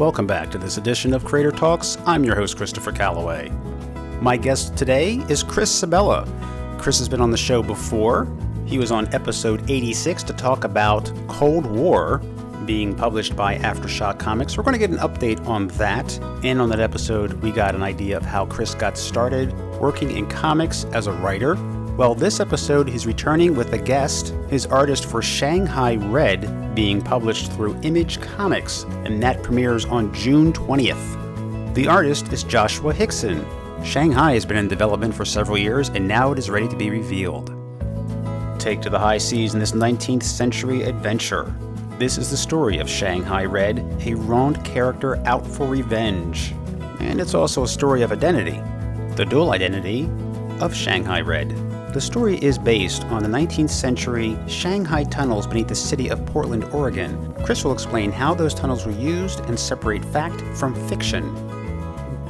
Welcome back to this edition of Creator Talks. I'm your host, Christopher Calloway. My guest today is Chris Sebela. Chris has been on the show before. He was on episode 86 to talk about Cold War being published by Aftershock Comics. We're going to get an update on that. And on that episode, we got an idea of how Chris got started working in comics as a writer. Well, this episode, he's returning with a guest, his artist for Shanghai Red, being published through Image Comics, and that premieres on June 20th. The artist is Joshua Hickson. Shanghai has been in development for several years, and now it is ready to be revealed. Take to the high seas in this 19th century adventure. This is the story of Shanghai Red, a wronged character out for revenge. And it's also a story of identity, the dual identity of Shanghai Red. The story is based on the 19th century Shanghai tunnels beneath the city of Portland, Oregon. Chris will explain how those tunnels were used and separate fact from fiction.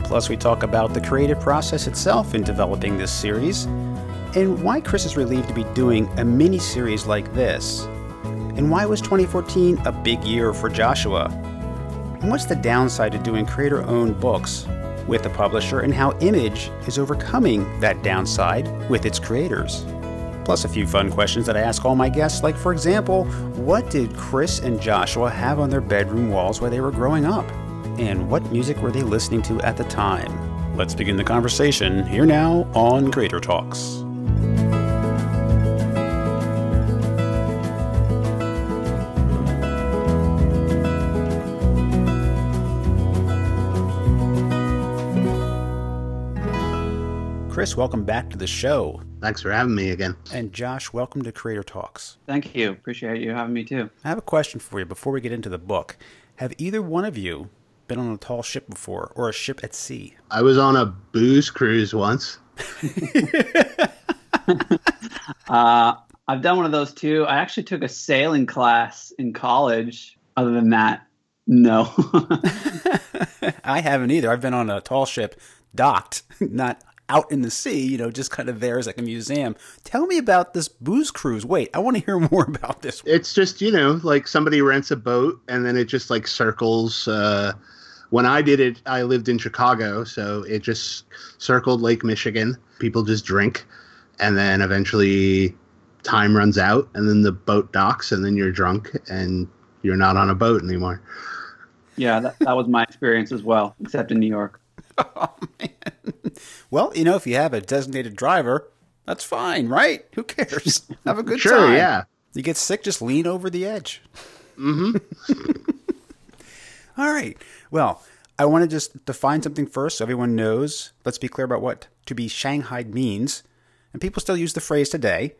Plus, we talk about the creative process itself in developing this series, and why Chris is relieved to be doing a mini series like this. And why was 2014 a big year for Joshua? And what's the downside to doing creator owned books with the publisher, and how Image is overcoming that downside with its creators? Plus, a few fun questions that I ask all my guests, like, for example, what did Chris and Joshua have on their bedroom walls while they were growing up? And what music were they listening to at the time? Let's begin the conversation here now on Creator Talks. Chris, welcome back to the show. Thanks for having me again. And Josh, welcome to Creator Talks. Thank you. Appreciate you having me too. I have a question for you before we get into the book. Have either one of you been on a tall ship before or a ship at sea? I was on a booze cruise once. uh, I've done one of those too. I actually took a sailing class in college. Other than that, no. I haven't either. I've been on a tall ship docked, not out in the sea, you know, just kind of there as like a museum. Tell me about this booze cruise. Wait, I want to hear more about this. It's just, you know, like somebody rents a boat and then it just like circles. Uh, when I did it, I lived in Chicago, so it just circled Lake Michigan. People just drink, and then eventually time runs out, and then the boat docks, and then you're drunk and you're not on a boat anymore. Yeah, that, that was my experience as well, except in New York. Oh, man. Well, you know, if you have a designated driver, that's fine, right? Who cares? Have a good sure, time. yeah. You get sick, just lean over the edge. Mm-hmm. All right. Well, I want to just define something first so everyone knows. Let's be clear about what to be Shanghai means. And people still use the phrase today.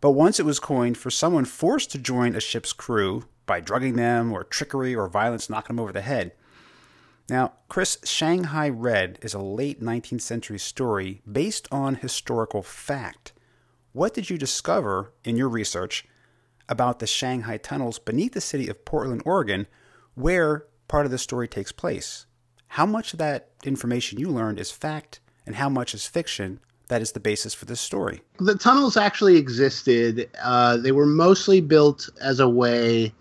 But once it was coined for someone forced to join a ship's crew by drugging them or trickery or violence knocking them over the head. Now, Chris, Shanghai Red is a late 19th century story based on historical fact. What did you discover in your research about the Shanghai tunnels beneath the city of Portland, Oregon, where part of the story takes place? How much of that information you learned is fact, and how much is fiction that is the basis for this story? The tunnels actually existed. Uh, they were mostly built as a way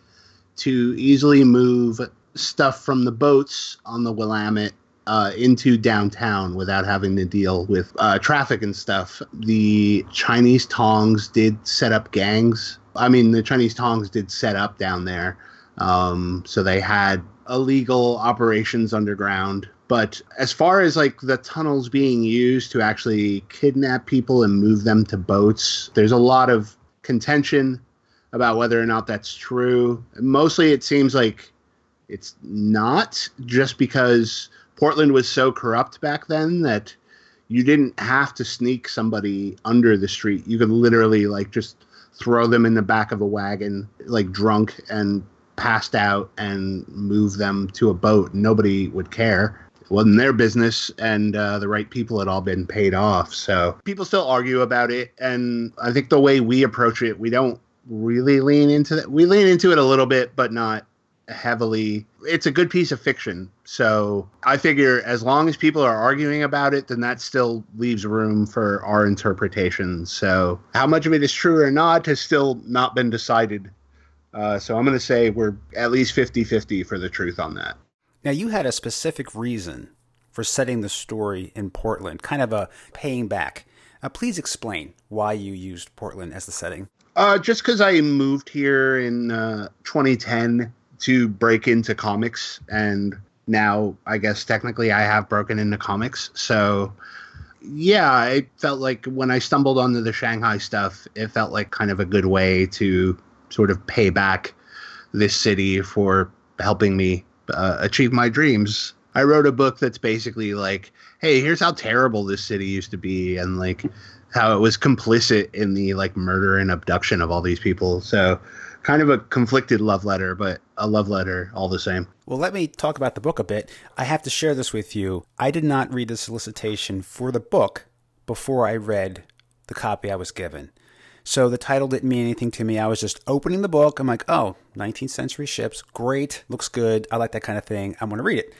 to easily move stuff from the boats on the Willamette uh, into downtown without having to deal with uh, traffic and stuff. The Chinese Tongs did set up gangs. I mean, the Chinese Tongs did set up down there. Um, so they had illegal operations underground. But as far as like the tunnels being used to actually kidnap people and move them to boats, there's a lot of contention about whether or not that's true. Mostly it seems like it's not just because Portland was so corrupt back then that you didn't have to sneak somebody under the street. You could literally like just throw them in the back of a wagon, like drunk and passed out, and move them to a boat. Nobody would care. It wasn't their business, and uh, the right people had all been paid off. So people still argue about it, and I think the way we approach it, we don't really lean into that. We lean into it a little bit, but not heavily. It's a good piece of fiction. So I figure as long as people are arguing about it, then that still leaves room for our interpretation. So how much of it is true or not has still not been decided. Uh, so I'm going to say we're at least 50 50 for the truth on that. Now, you had a specific reason for setting the story in Portland, kind of a paying back. Uh, please explain why you used Portland as the setting. Uh, just because I moved here in uh, 2010 to break into comics, and now I guess technically I have broken into comics. So, yeah, I felt like when I stumbled onto the Shanghai stuff, it felt like kind of a good way to sort of pay back this city for helping me uh, achieve my dreams. I wrote a book that's basically like, hey, here's how terrible this city used to be, and like how it was complicit in the like murder and abduction of all these people. So, kind of a conflicted love letter, but a love letter all the same. Well, let me talk about the book a bit. I have to share this with you. I did not read the solicitation for the book before I read the copy I was given. So the title didn't mean anything to me. I was just opening the book. I'm like, oh, 19th century ships. Great. Looks good. I like that kind of thing. I'm going to read it.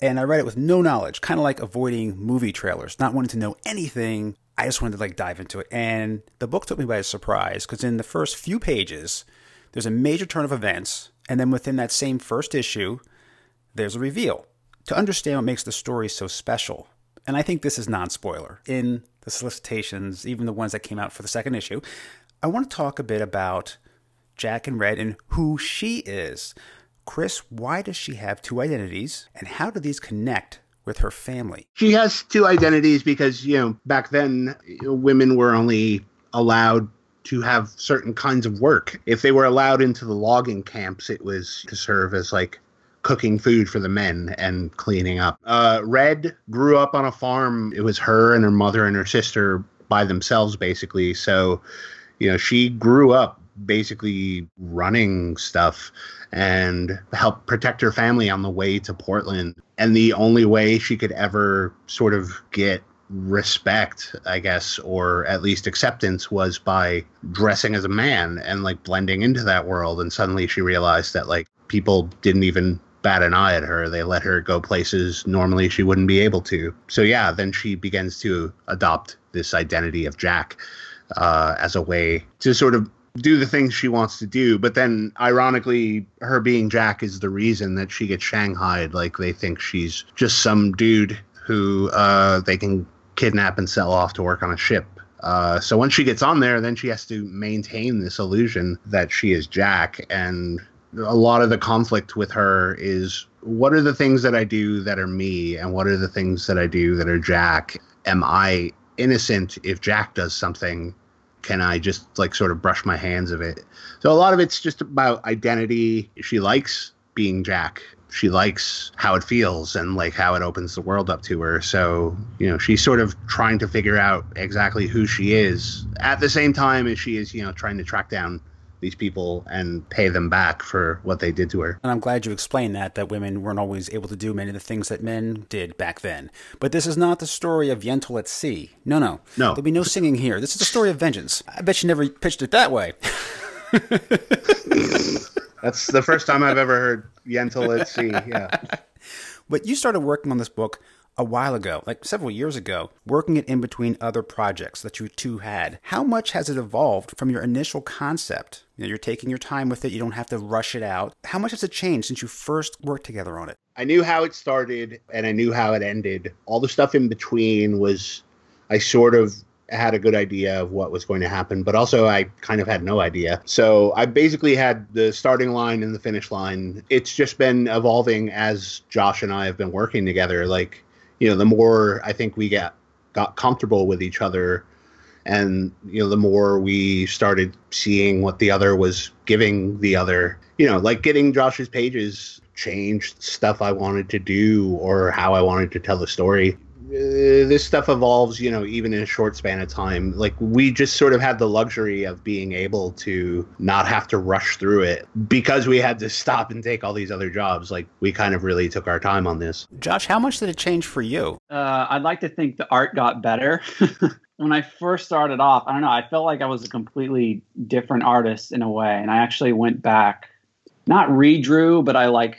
And I read it with no knowledge, kind of like avoiding movie trailers, not wanting to know anything. I just wanted to like dive into it. And the book took me by surprise because in the first few pages, there's a major turn of events. And then within that same first issue, there's a reveal to understand what makes the story so special. And I think this is non spoiler. In the solicitations, even the ones that came out for the second issue, I want to talk a bit about Jack and Red and who she is. Chris, why does she have two identities and how do these connect with her family? She has two identities because, you know, back then women were only allowed to have certain kinds of work. If they were allowed into the logging camps, it was to serve as like cooking food for the men and cleaning up. Uh, Red grew up on a farm. It was her and her mother and her sister by themselves, basically. So, you know, she grew up basically running stuff and help protect her family on the way to Portland. And the only way she could ever sort of get respect, I guess, or at least acceptance was by dressing as a man and like blending into that world. And suddenly she realized that like people didn't even bat an eye at her. They let her go places normally she wouldn't be able to. So yeah, then she begins to adopt this identity of Jack uh, as a way to sort of do the things she wants to do. But then, ironically, her being Jack is the reason that she gets shanghaied. Like they think she's just some dude who uh, they can kidnap and sell off to work on a ship. Uh, so once she gets on there, then she has to maintain this illusion that she is Jack. And a lot of the conflict with her is what are the things that I do that are me, and what are the things that I do that are Jack? Am I innocent if Jack does something can I just like sort of brush my hands of it? So a lot of it's just about identity. She likes being Jack. She likes how it feels and like how it opens the world up to her. So, you know, she's sort of trying to figure out exactly who she is at the same time as she is, you know, trying to track down these people and pay them back for what they did to her. And I'm glad you explained that, that women weren't always able to do many of the things that men did back then. But this is not the story of Yentl at sea. No, no. No. There'll be no singing here. This is the story of vengeance. I bet you never pitched it that way. That's the first time I've ever heard Yentl at sea. Yeah. But you started working on this book a while ago, like several years ago, working it in between other projects that you two had. How much has it evolved from your initial concept? You know, you're taking your time with it, you don't have to rush it out. How much has it changed since you first worked together on it? I knew how it started and I knew how it ended. All the stuff in between was, I sort of had a good idea of what was going to happen, but also I kind of had no idea. So I basically had the starting line and the finish line. It's just been evolving as Josh and I have been working together. Like, you know, the more I think we got got comfortable with each other and you know the more we started seeing what the other was giving the other you know like getting josh's pages changed stuff i wanted to do or how i wanted to tell the story this stuff evolves, you know, even in a short span of time. Like we just sort of had the luxury of being able to not have to rush through it because we had to stop and take all these other jobs. Like we kind of really took our time on this. Josh, how much did it change for you? Uh, I'd like to think the art got better. when I first started off, I don't know, I felt like I was a completely different artist in a way. And I actually went back, not redrew, but I like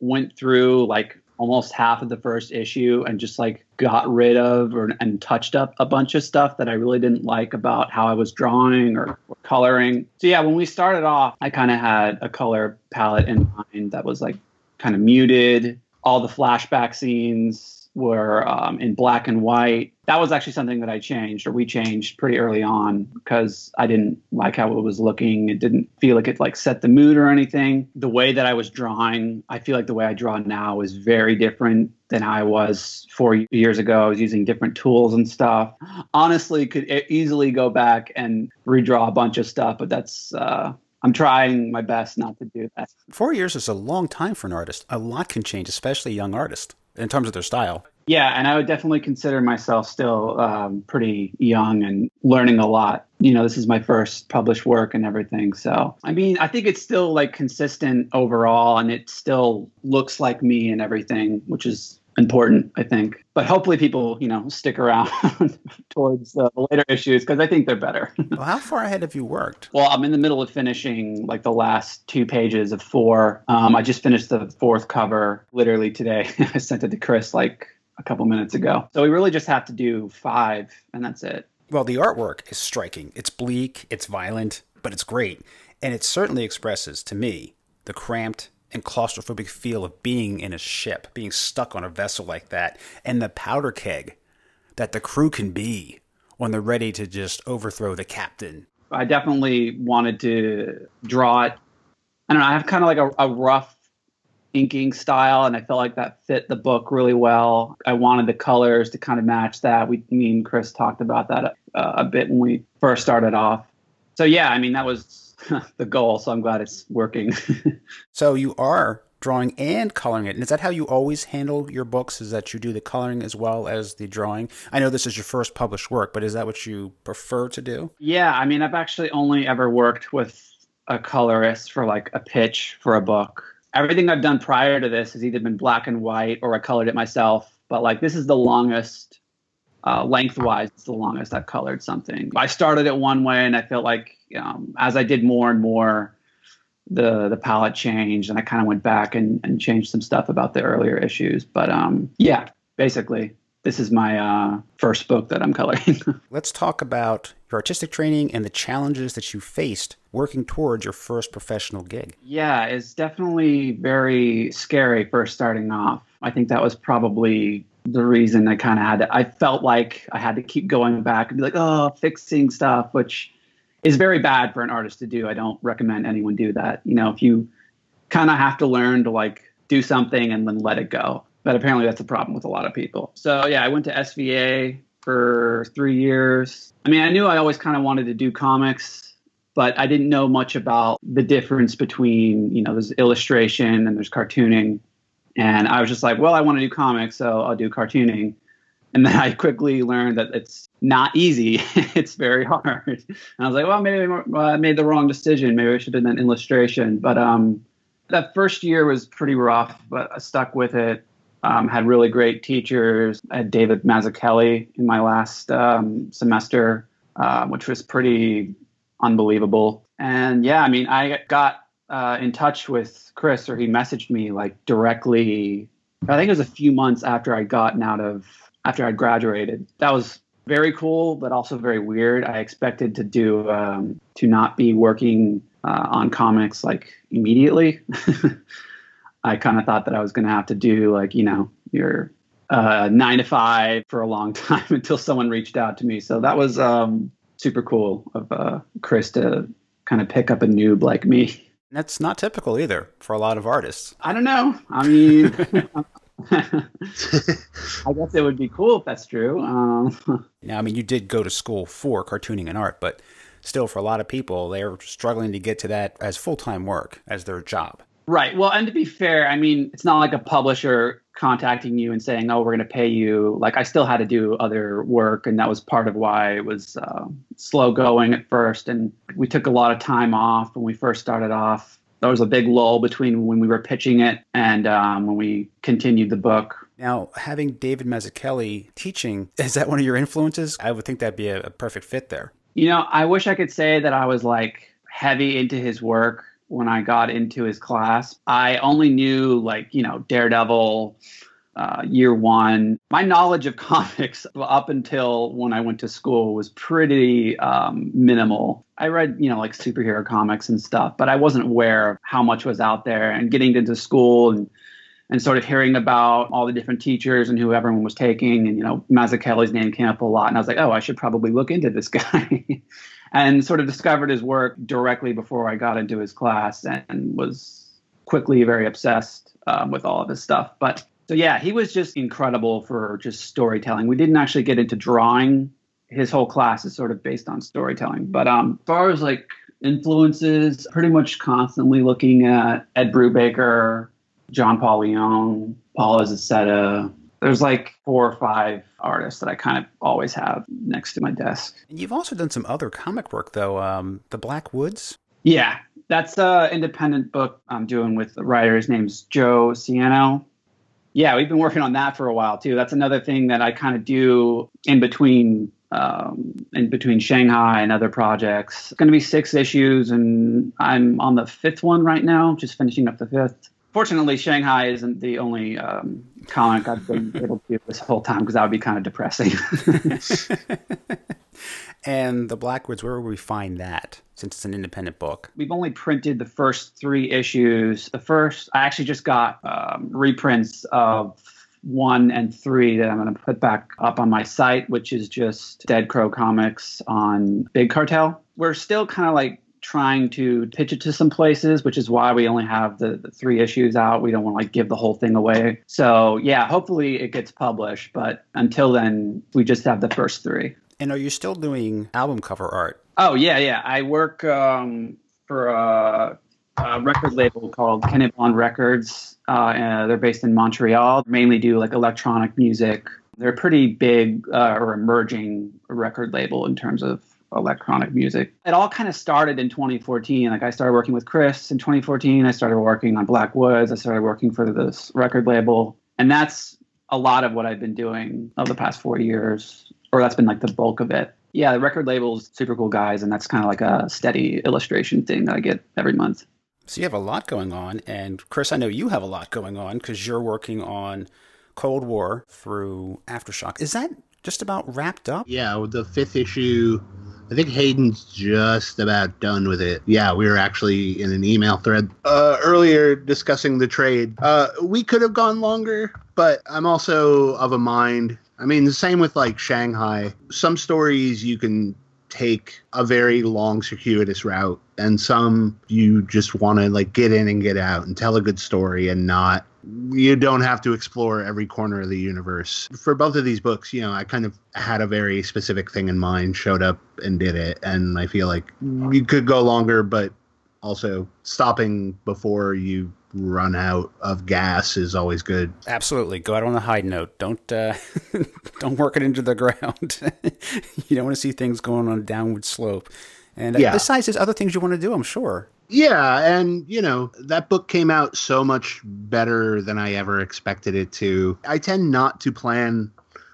went through like almost half of the first issue and just like got rid of or, and touched up a bunch of stuff that I really didn't like about how I was drawing or, or coloring. So yeah, when we started off, I kind of had a color palette in mind that was like kind of muted. all the flashback scenes were um, in black and white. That was actually something that I changed, or we changed pretty early on, because I didn't like how it was looking. It didn't feel like it like set the mood or anything. The way that I was drawing, I feel like the way I draw now is very different than I was four years ago. I was using different tools and stuff. Honestly, could easily go back and redraw a bunch of stuff, but that's. Uh, I'm trying my best not to do that. Four years is a long time for an artist. A lot can change, especially a young artist in terms of their style. Yeah, and I would definitely consider myself still um, pretty young and learning a lot. You know, this is my first published work and everything. So, I mean, I think it's still like consistent overall and it still looks like me and everything, which is important, I think. But hopefully, people, you know, stick around towards the later issues because I think they're better. well, how far ahead have you worked? Well, I'm in the middle of finishing like the last two pages of four. Um, I just finished the fourth cover literally today. I sent it to Chris like a couple minutes ago. So we really just have to do five, and that's it. Well, the artwork is striking. It's bleak, it's violent, but it's great. And it certainly expresses, to me, the cramped and claustrophobic feel of being in a ship, being stuck on a vessel like that, and the powder keg that the crew can be when they're ready to just overthrow the captain. I definitely wanted to draw it. I don't know, I have kind of like a, a rough inking style, and I felt like that fit the book really well. I wanted the colors to kind of match that. We, me and Chris talked about that uh, a bit when we first started off. So yeah, I mean that was the goal. So I'm glad it's working. so you are drawing and coloring it. And is that how you always handle your books? Is that you do the coloring as well as the drawing? I know this is your first published work, but is that what you prefer to do? Yeah, I mean, I've actually only ever worked with a colorist for like a pitch for a book. Everything I've done prior to this has either been black and white or I colored it myself. But like this is the longest, uh, lengthwise, it's the longest I've colored something. I started it one way and I felt like um, as I did more and more, the the palette changed, and I kind of went back and, and changed some stuff about the earlier issues. But um, yeah, basically, this is my uh, first book that I'm coloring. Let's talk about your artistic training and the challenges that you faced working towards your first professional gig. Yeah, it's definitely very scary first starting off. I think that was probably the reason I kind of had to, I felt like I had to keep going back and be like, oh, fixing stuff, which is very bad for an artist to do. I don't recommend anyone do that. You know, if you kind of have to learn to like do something and then let it go. But apparently that's a problem with a lot of people. So yeah, I went to SVA for three years. I mean, I knew I always kind of wanted to do comics, but I didn't know much about the difference between, you know, there's illustration and there's cartooning. And I was just like, well, I want to do comics, so I'll do cartooning. And then I quickly learned that it's not easy. it's very hard. And I was like, well, maybe I made the wrong decision. Maybe I should have done illustration. But um, that first year was pretty rough, but I stuck with it. Um, had really great teachers. I had David Mazzucchelli in my last um, semester, uh, which was pretty unbelievable. And yeah, I mean, I got uh, in touch with Chris, or he messaged me like directly. I think it was a few months after I'd gotten out of after I graduated. That was very cool, but also very weird. I expected to do um, to not be working uh, on comics like immediately. I kind of thought that I was going to have to do like you know your uh, nine to five for a long time until someone reached out to me. So that was um, super cool of uh, Chris to kind of pick up a noob like me. That's not typical either for a lot of artists. I don't know. I mean, I guess it would be cool if that's true. Um, now, I mean, you did go to school for cartooning and art, but still, for a lot of people, they're struggling to get to that as full time work, as their job. Right. Well, and to be fair, I mean, it's not like a publisher contacting you and saying, "Oh, we're going to pay you." Like, I still had to do other work, and that was part of why it was uh, slow going at first. And we took a lot of time off when we first started off there was a big lull between when we were pitching it and um, when we continued the book. Now, having David Mazzucchelli teaching, is that one of your influences? I would think that'd be a, a perfect fit there. You know, I wish I could say that I was like heavy into his work when I got into his class. I only knew like, you know, Daredevil, uh, year one. My knowledge of comics up until when I went to school was pretty um, minimal. I read, you know, like superhero comics and stuff, but I wasn't aware of how much was out there. And getting into school and and sort of hearing about all the different teachers and who everyone was taking. And, you know, Mazzucchelli's name came up a lot. And I was like, oh, I should probably look into this guy. and sort of discovered his work directly before I got into his class and was quickly very obsessed um, with all of his stuff. But so, yeah, he was just incredible for just storytelling. We didn't actually get into drawing. His whole class is sort of based on storytelling. But um, as far as like influences, pretty much constantly looking at Ed Brubaker, John Paul Leon, Paul Azaceta. There's like four or five artists that I kind of always have next to my desk. And you've also done some other comic work, though. Um, the Black Woods. Yeah, that's an independent book I'm doing with the writer. His name's Joe Ciano. Yeah, we've been working on that for a while too. That's another thing that I kind of do in between um, in between Shanghai and other projects. It's going to be six issues, and I'm on the fifth one right now, just finishing up the fifth. Fortunately, Shanghai isn't the only um, comic I've been able to do this whole time because that would be kind of depressing. and the Black Woods, where will we find that? Since it's an independent book, we've only printed the first three issues. The first, I actually just got um, reprints of one and three that I'm going to put back up on my site, which is just Dead Crow Comics on Big Cartel. We're still kind of like trying to pitch it to some places, which is why we only have the, the three issues out. We don't want to like give the whole thing away. So yeah, hopefully it gets published, but until then, we just have the first three. And are you still doing album cover art? Oh yeah, yeah. I work um, for a, a, record label called Kannibalen Records. Uh, they're based in Montreal. Mainly do like electronic music. They're a pretty big uh, or emerging record label in terms of electronic music. It all kind of started in 2014. Like I started working with Chris in 2014. I started working on Black Woods. I started working for this record label, and that's a lot of what I've been doing over the past four years, or that's been like the bulk of it. Yeah, the record label's super cool guys, and that's kind of like a steady illustration thing that I get every month. So you have a lot going on, and Chris, I know you have a lot going on because you're working on Cold War through Aftershock. Is that just about wrapped up? Yeah, the fifth issue I think Hayden's just about done with it. Yeah, we were actually in an email thread uh, earlier discussing the trade. Uh, we could have gone longer, but I'm also of a mind. I mean, the same with like Shanghai. Some stories you can take a very long, circuitous route, and some you just want to like get in and get out and tell a good story and not you don't have to explore every corner of the universe. For both of these books, you know, I kind of had a very specific thing in mind, showed up and did it. And I feel like you could go longer, but also stopping before you run out of gas is always good. Absolutely. Go out on a high note. Don't uh, don't work it into the ground. you don't want to see things going on a downward slope. And yeah. besides, there's other things you want to do, I'm sure. Yeah, and you know, that book came out so much better than I ever expected it to. I tend not to plan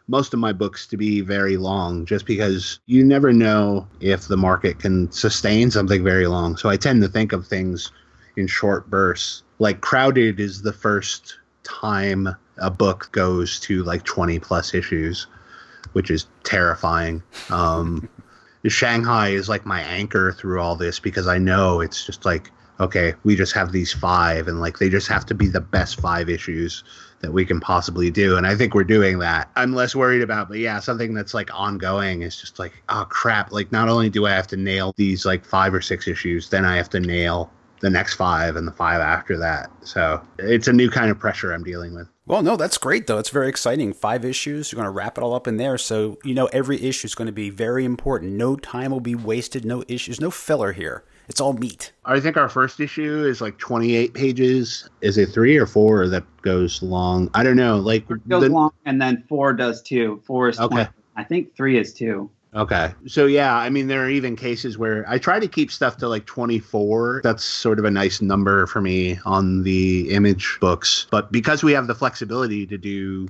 most of my books to be very long just because you never know if the market can sustain something very long. So I tend to think of things in short bursts. Like Crowded is the first time a book goes to like 20 plus issues, which is terrifying. Um, Shanghai is like my anchor through all this because I know it's just like okay, we just have these five and like they just have to be the best five issues that we can possibly do. And I think we're doing that. I'm less worried about, but yeah, something that's like ongoing is just like, oh crap. Like not only do I have to nail these like five or six issues, then I have to nail the next five and the five after that. So it's a new kind of pressure I'm dealing with. Well, no, that's great though. It's very exciting. Five issues. You're going to wrap it all up in there. So, you know, every issue is going to be very important. No time will be wasted. No issues. No filler here. It's all meat. I think our first issue is like 28 pages. Is it three or four that goes long? I don't know. Like it goes the, long, and then four does too. Four is okay. 20. I think three is two. Okay. So yeah, I mean there are even cases where I try to keep stuff to like 24. That's sort of a nice number for me on the image books. But because we have the flexibility to do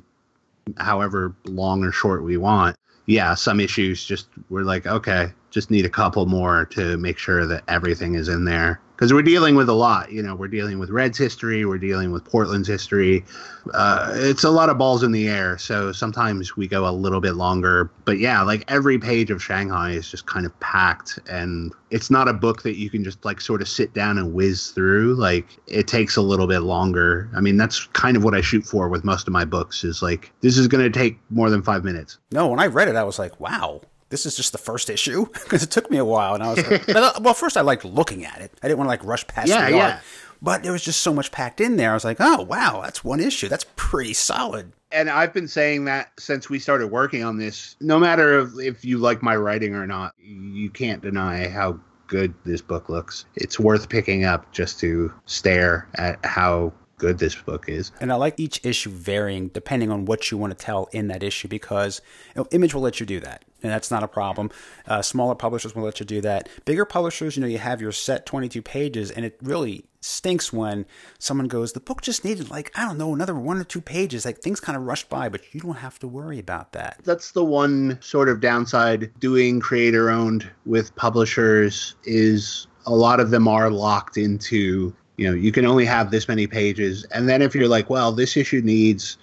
however long or short we want, yeah, some issues just we're like, okay, just need a couple more to make sure that everything is in there. Because we're dealing with a lot. You know, we're dealing with Red's history, we're dealing with Portland's history. Uh, it's a lot of balls in the air. So sometimes we go a little bit longer. But yeah, like every page of Shanghai is just kind of packed, and it's not a book that you can just like sort of sit down and whiz through. Like it takes a little bit longer. I mean, that's kind of what I shoot for with most of my books. Is like this is going to take more than five minutes. No, when I read it, I was like, wow this is just the first issue because it took me a while, and I was like, well, first I liked looking at it. I didn't want to like rush past yeah, the yeah. but there was just so much packed in there. I was like, oh wow, that's one issue. That's pretty solid. And I've been saying that since we started working on this. No matter if, if you like my writing or not, you can't deny how good this book looks. It's worth picking up just to stare at how good this book is. And I like each issue varying depending on what you want to tell in that issue because you know, Image will let you do that. And that's not a problem. Uh, smaller publishers will let you do that. Bigger publishers, you know, you have your set 22 pages, and it really stinks when someone goes, the book just needed like, I don't know, another one or two pages. Like things kind of rushed by, but you don't have to worry about that. That's the one sort of downside doing creator owned with publishers is a lot of them are locked into you know you can only have this many pages. And then if you're like well this issue needs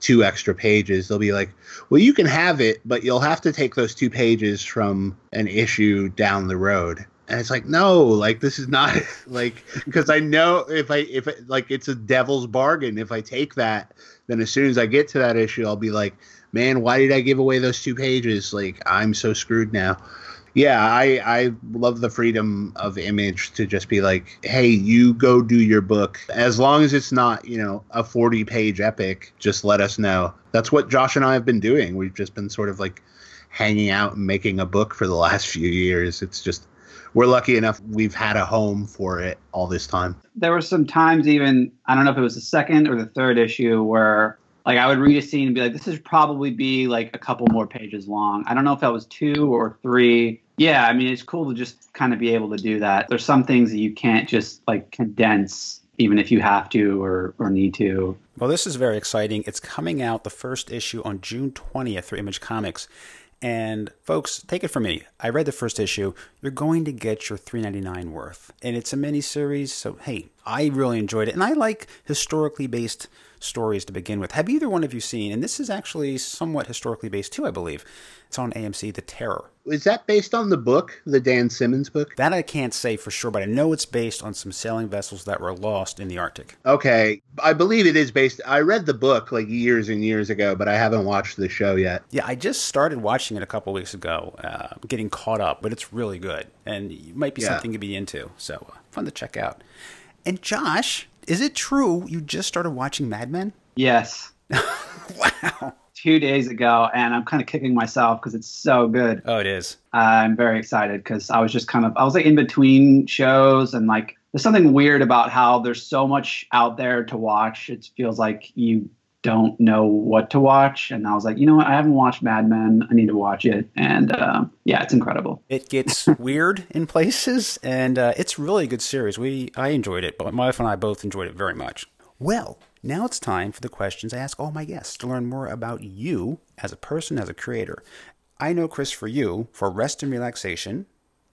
two extra pages they'll be like well you can have it but you'll have to take those two pages from an issue down the road. And it's like no like this is not like because i know if i if it, like it's a devil's bargain. If i take that then as soon as i get to that issue i'll be like man why did i give away those two pages? Like i'm so screwed now yeah, I I love the freedom of image to just be like, hey, you go do your book. As long as it's not, you know, a 40 page epic, just let us know. That's what Josh and I have been doing. We've just been sort of like hanging out and making a book for the last few years. It's just we're lucky enough we've had a home for it all this time. There were some times even I don't know if it was the second or the third issue where like I would read a scene and be like, this would probably be like a couple more pages long. I don't know if that was two or three yeah, I mean, it's cool to just kind of be able to do that. There's some things that you can't just like condense, even if you have to or, or need to. Well, this is very exciting. It's coming out the first issue on June 20th through Image Comics. And folks, take it from me. I read the first issue. You're going to get your $3.99 worth. And it's a mini series, so hey, I really enjoyed it. And I like historically based stories to begin with. Have either one of you seen, and this is actually somewhat historically based too, I believe. It's on AMC, The Terror. Is that based on the book, the Dan Simmons book? That I can't say for sure, but I know it's based on some sailing vessels that were lost in the Arctic. Okay. I believe it is based. I read the book like years and years ago, but I haven't watched the show yet. Yeah, I just started watching it a couple weeks ago, uh, getting caught up, but it's really good. And it might be yeah. something to be into. So uh, fun to check out. And Josh, is it true you just started watching Mad Men? Yes. wow. Two days ago, and I'm kind of kicking myself because it's so good. Oh, it is. I'm very excited because I was just kind of, I was like in between shows and like, there's something weird about how there's so much out there to watch. It feels like you don't know what to watch. And I was like, you know what? I haven't watched Mad Men. I need to watch it. And uh, yeah, it's incredible. It gets weird in places, and uh, it's really a good series. We I enjoyed it, but my wife and I both enjoyed it very much. Well, now it's time for the questions I ask all my guests to learn more about you as a person, as a creator. I know, Chris, for you, for rest and relaxation,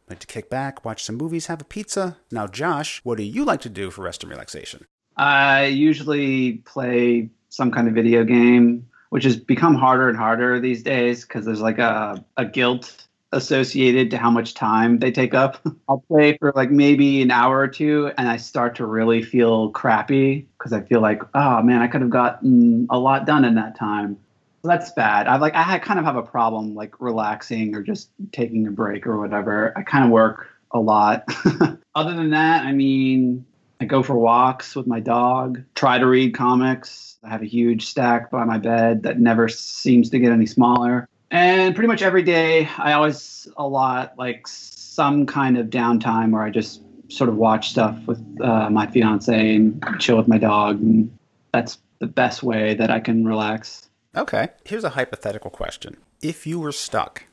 like to kick back, watch some movies, have a pizza. Now, Josh, what do you like to do for rest and relaxation? I usually play some kind of video game, which has become harder and harder these days because there's like a, a guilt associated to how much time they take up. I'll play for like maybe an hour or two and I start to really feel crappy because I feel like, oh man, I could have gotten a lot done in that time. That's bad. I like I kind of have a problem like relaxing or just taking a break or whatever. I kind of work a lot. Other than that, I mean, I go for walks with my dog, try to read comics. I have a huge stack by my bed that never seems to get any smaller. And pretty much every day, I always a lot like some kind of downtime where I just sort of watch stuff with uh, my fiance and chill with my dog. And that's the best way that I can relax. Okay. Here's a hypothetical question. If you were stuck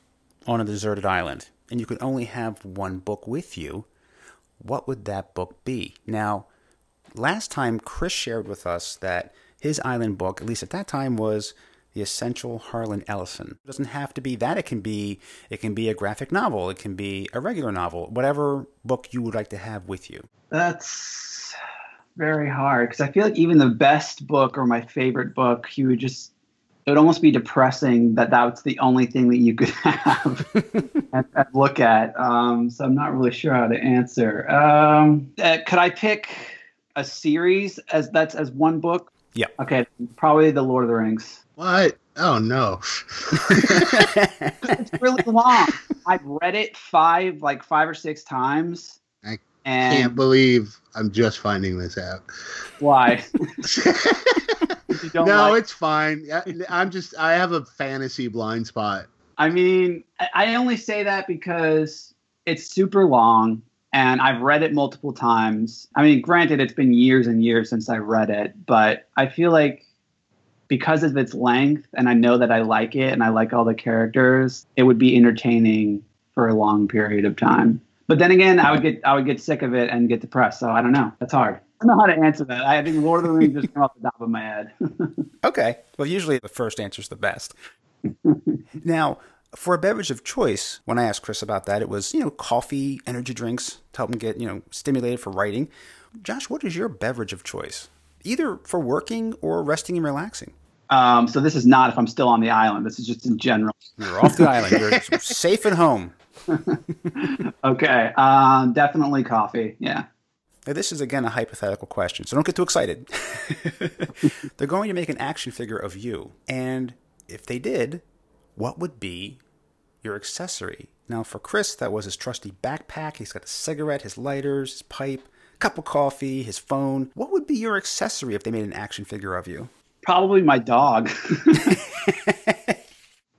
on a deserted island and you could only have one book with you, what would that book be? Now, last time Chris shared with us that his island book, at least at that time, was the essential Harlan Ellison. It doesn't have to be that. It can be it can be a graphic novel. It can be a regular novel. Whatever book you would like to have with you. That's very hard because I feel like even the best book or my favorite book, you would just it would almost be depressing that that's the only thing that you could have and, and, look at. Um, so I'm not really sure how to answer. Um, uh, could I pick a series as that's as one book? Yeah. Okay, probably The Lord of the Rings. What? Oh no. it's really long. I've read it five, like five or six times. I can't believe I'm just finding this out. Why? No, like... it's fine. I'm just I have a fantasy blind spot. I mean, I only say that because it's super long and I've read it multiple times. I mean, granted, it's been years and years since I read it, but I feel like because of its length and I know that I like it and I like all the characters, it would be entertaining for a long period of time. But then again, I would get I would get sick of it and get depressed. So I don't know. That's hard. I don't know how to answer that. I think Lord of the Rings just came off the top of my head. okay. Well, usually the first answer is the best. now, for a beverage of choice, when I asked Chris about that, it was, you know, coffee, energy drinks to help him get, you know, stimulated for writing. Josh, what is your beverage of choice? Either for working or resting and relaxing. Um, so this is not if I'm still on the island. This is just in general. You're off the island. You're safe at home. okay. Um, definitely coffee. Yeah. Now, this is again a hypothetical question, so don't get too excited. They're going to make an action figure of you, and if they did, what would be your accessory? Now, for Chris, that was his trusty backpack. He's got a cigarette, his lighters, his pipe, cup of coffee, his phone. What would be your accessory if they made an action figure of you? Probably my dog.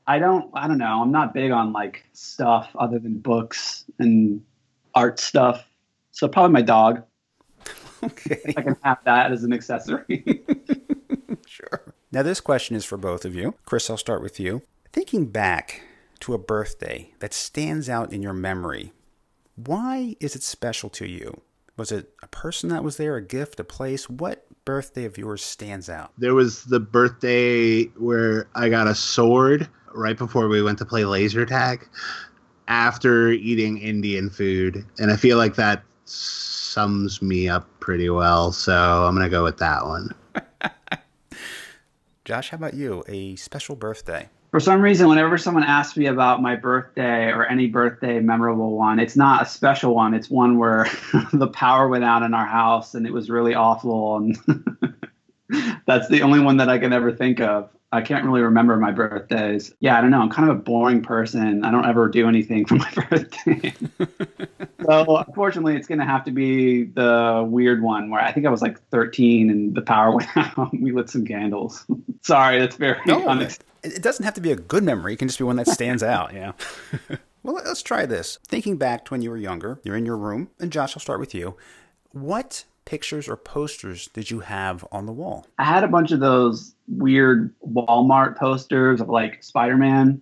I don't I don't know. I'm not big on like stuff other than books and art stuff. So probably my dog. Okay. I can have that as an accessory. sure. Now, this question is for both of you. Chris, I'll start with you. Thinking back to a birthday that stands out in your memory, why is it special to you? Was it a person that was there, a gift, a place? What birthday of yours stands out? There was the birthday where I got a sword right before we went to play laser tag after eating Indian food. And I feel like that sums me up pretty well. So I'm going to go with that one. Josh, how about you? A special birthday? For some reason, whenever someone asks me about my birthday or any birthday memorable one, it's not a special one. It's one where the power went out in our house and it was really awful. And that's the only one that I can ever think of. I can't really remember my birthdays. Yeah, I don't know. I'm kind of a boring person. I don't ever do anything for my birthday. so unfortunately, it's going to have to be the weird one where I think I was like 13 and the power went out. we lit some candles. Sorry, that's very no, honest. It doesn't have to be a good memory. It can just be one that stands out. Yeah. well, let's try this. Thinking back to when you were younger, you're in your room, and Josh, I'll start with you. What pictures or posters did you have on the wall? I had a bunch of those weird Walmart posters of like Spider Man.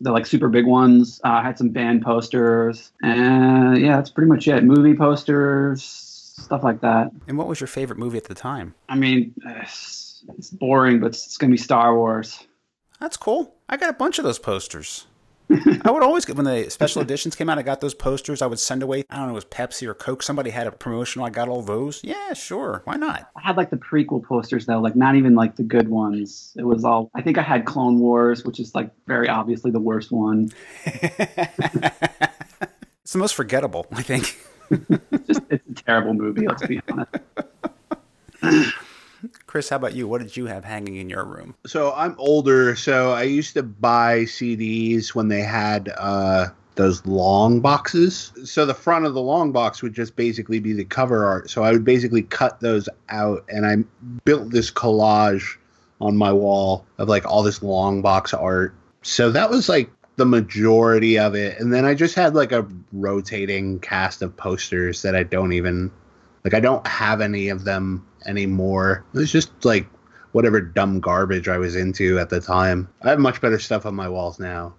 The like super big ones. Uh, I had some band posters, and yeah, that's pretty much it. Movie posters, stuff like that. And what was your favorite movie at the time? I mean, it's, boring, but it's, it's gonna be Star Wars. That's cool. I got a bunch of those posters. I would always get when the special editions came out. I got those posters. I would send away. I don't know, it was Pepsi or Coke. Somebody had a promotional. I got all those. Yeah, sure. Why not? I had like the prequel posters though, like not even like the good ones. It was all. I think I had Clone Wars, which is like very obviously the worst one. it's the most forgettable, I think. it's just it's a terrible movie. Let's be honest. Chris, how about you? What did you have hanging in your room? So I'm older, so I used to buy CDs when they had uh, those long boxes. So the front of the long box would just basically be the cover art. So I would basically cut those out, and I built this collage on my wall of like all this long box art. So that was like the majority of it. And then I just had like a rotating cast of posters that I don't even like I don't have any of them anymore. It was just like whatever dumb garbage I was into at the time. I have much better stuff on my walls now.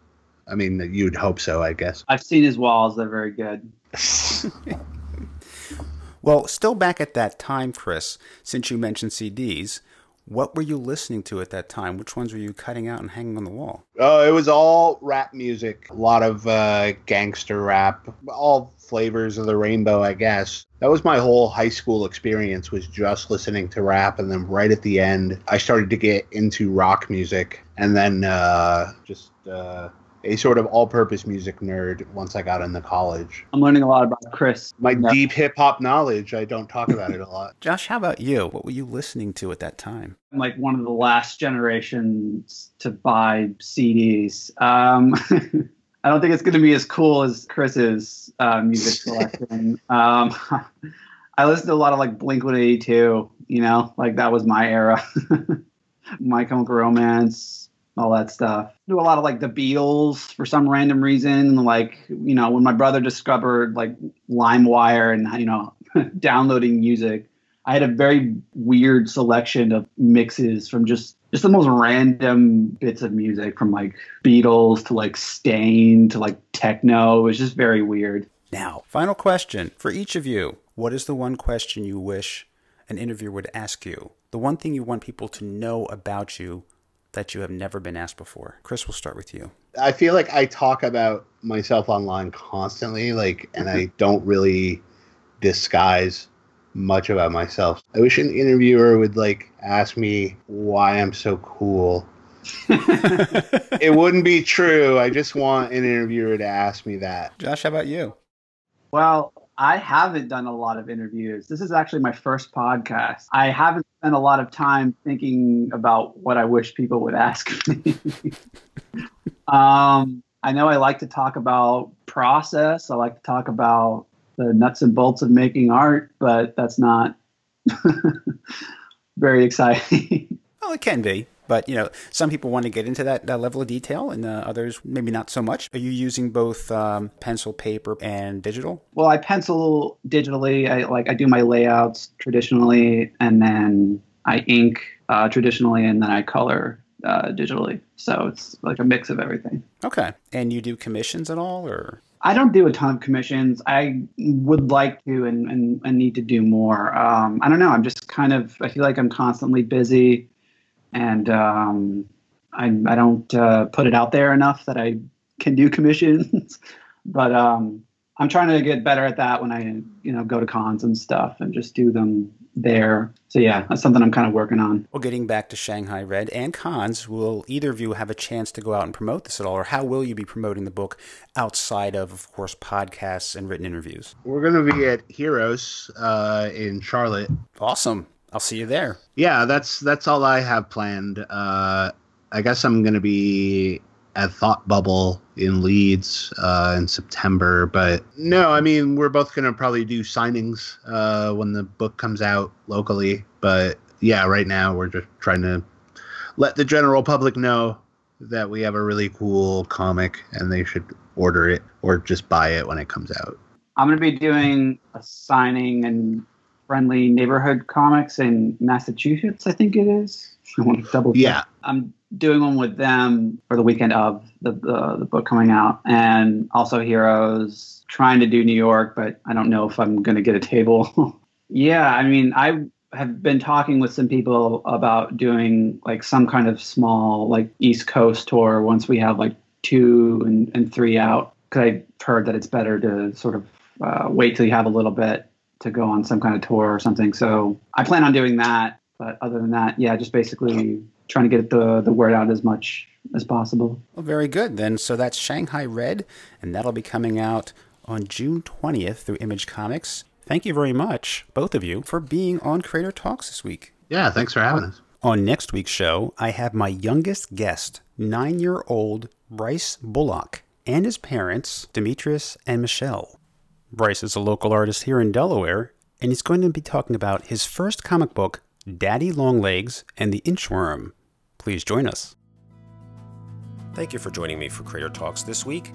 I mean, you'd hope so, I guess. I've seen his walls; they're very good. well, still back at that time, Chris. Since you mentioned CDs, What were you listening to at that time? Which ones were you cutting out and hanging on the wall? Oh, it was all rap music. A lot of uh, gangster rap, all flavors of the rainbow, I guess. That was my whole high school experience was just listening to rap and then right at the end I started to get into rock music and then uh, just uh, a sort of all-purpose music nerd once I got into college. I'm learning a lot about Chris. My Yeah. deep hip hop knowledge, I don't talk about it a lot. Josh, how about you? What were you listening to at that time? I'm like one of the last generations to buy CDs. Um, I don't think it's going to be as cool as Chris's uh, music selection. um, I listened to a lot of like Blink 182, you know, like that was my era. My Chemical Romance, all that stuff. Do a lot of like the Beatles for some random reason. Like, you know, when my brother discovered like LimeWire and, you know, downloading music, I had a very weird selection of mixes from just just the most random bits of music from like Beatles to like Staind to like techno. It was just very weird. Now, final question for each of you. What is the one question you wish an interviewer would ask you? The one thing you want people to know about you that you have never been asked before? Chris, we'll start with you. I feel like I talk about myself online constantly, like, and I don't really disguise much about myself. I wish an interviewer would like ask me why I'm so cool. it wouldn't be true. I just want an interviewer to ask me that. Josh, how about you? Well, I haven't done a lot of interviews. This is actually my first podcast. I haven't spent a lot of time thinking about what I wish people would ask me. um, I know I like to talk about process. I like to talk about the nuts and bolts of making art, but that's not very exciting. Well, it can be, but you know, some people want to get into that, that level of detail, and uh, others maybe not so much. Are you using both um, pencil, paper, and digital? well, I pencil digitally. I like I do my layouts traditionally, and then I ink uh, traditionally, and then I color uh, digitally. So it's like a mix of everything. Okay, and you do commissions at all, or I don't do a ton of commissions. I would like to and, and, and need to do more. Um, I don't know. I'm just kind of, I feel like I'm constantly busy and um, I, I don't uh, put it out there enough that I can do commissions. but um, I'm trying to get better at that when I, you know, go to cons and stuff and just do them there. So yeah, that's something I'm kind of working on. well, getting back to Shanghai Red and cons, will either of you have a chance to go out and promote this at all, or how will you be promoting the book outside of, of course, podcasts and written interviews? We're gonna be at Heroes uh, in Charlotte. Awesome. I'll see you there. Yeah, that's that's all I have planned. Uh, I guess I'm gonna be at Thought Bubble in Leeds uh, in September, but no, I mean we're both gonna probably do signings uh, when the book comes out locally. But yeah, right now we're just trying to let the general public know that we have a really cool comic and they should order it or just buy it when it comes out. I'm going to be doing a signing and friendly neighborhood comics in Massachusetts, I think it is. I want to double check. Yeah, I'm doing one with them for the weekend of the, the, the book coming out and also Heroes, trying to do New York, but I don't know if I'm going to get a table. yeah, I mean, I have been talking with some people about doing like some kind of small like East Coast tour once we have like two and, and three out. Because I've heard that it's better to sort of uh, wait till you have a little bit to go on some kind of tour or something. So I plan on doing that. But other than that, yeah, just basically trying to get the, the word out as much as possible. Well, very good then. So that's Shanghai Red, and that'll be coming out on June 20th through Image Comics. Thank you very much, both of you, for being on Creator Talks this week. yeah. Thanks for having us. On next week's show, I have my youngest guest, nine year old Bryce Bullock, and his parents, Demetrius and Michelle. Bryce is a local artist here in Delaware, and he's going to be talking about his first comic book, Daddy Longlegs and the Inchworm. Please join us. Thank you for joining me for Creator Talks this week.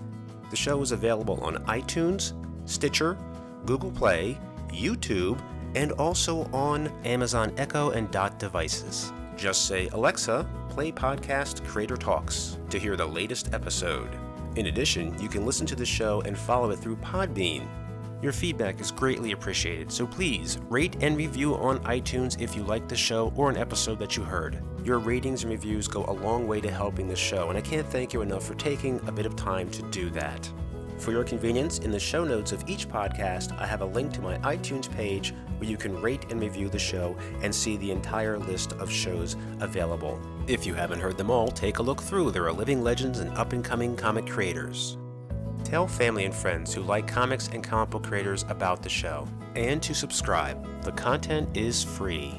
The show is available on iTunes, Stitcher, Google Play, YouTube, and also on Amazon Echo and Dot devices. Just say, Alexa, play podcast Creator Talks to hear the latest episode. In addition, you can listen to the show and follow it through Podbean. Your feedback is greatly appreciated, so please rate and review on iTunes if you like the show or an episode that you heard. Your ratings and reviews go a long way to helping the show, and I can't thank you enough for taking a bit of time to do that. For your convenience, in the show notes of each podcast, I have a link to my iTunes page where you can rate and review the show and see the entire list of shows available. If you haven't heard them all, take a look through. There are living legends and up and coming comic creators. Tell family and friends who like comics and comic book creators about the show. And to subscribe. The content is free.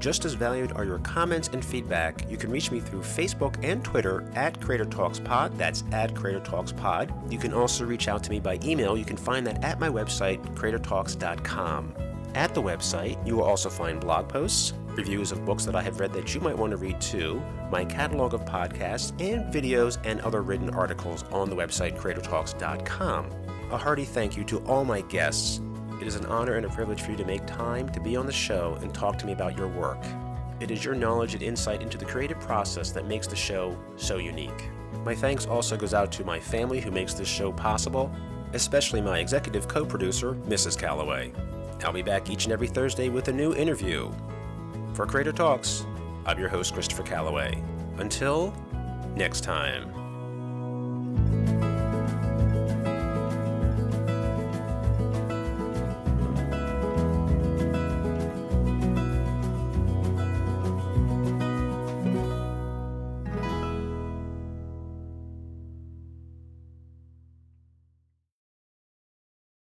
Just as valued are your comments and feedback. You can reach me through Facebook and Twitter at Creator Talks Pod. That's at Creator Talks Pod. You can also reach out to me by email. You can find that at my website, creatortalks.com. At the website, you will also find blog posts, reviews of books that I have read that you might want to read too, my catalog of podcasts, and videos and other written articles on the website creatortalks.com. A hearty thank you to all my guests it is an honor and a privilege for you to make time to be on the show and talk to me about your work. It is your knowledge and insight into the creative process that makes the show so unique. My thanks also goes out to my family who makes this show possible, especially my executive co-producer, Mrs. Calloway. I'll be back each and every Thursday with a new interview. For Creator Talks, I'm your host, Christopher Calloway. Until next time.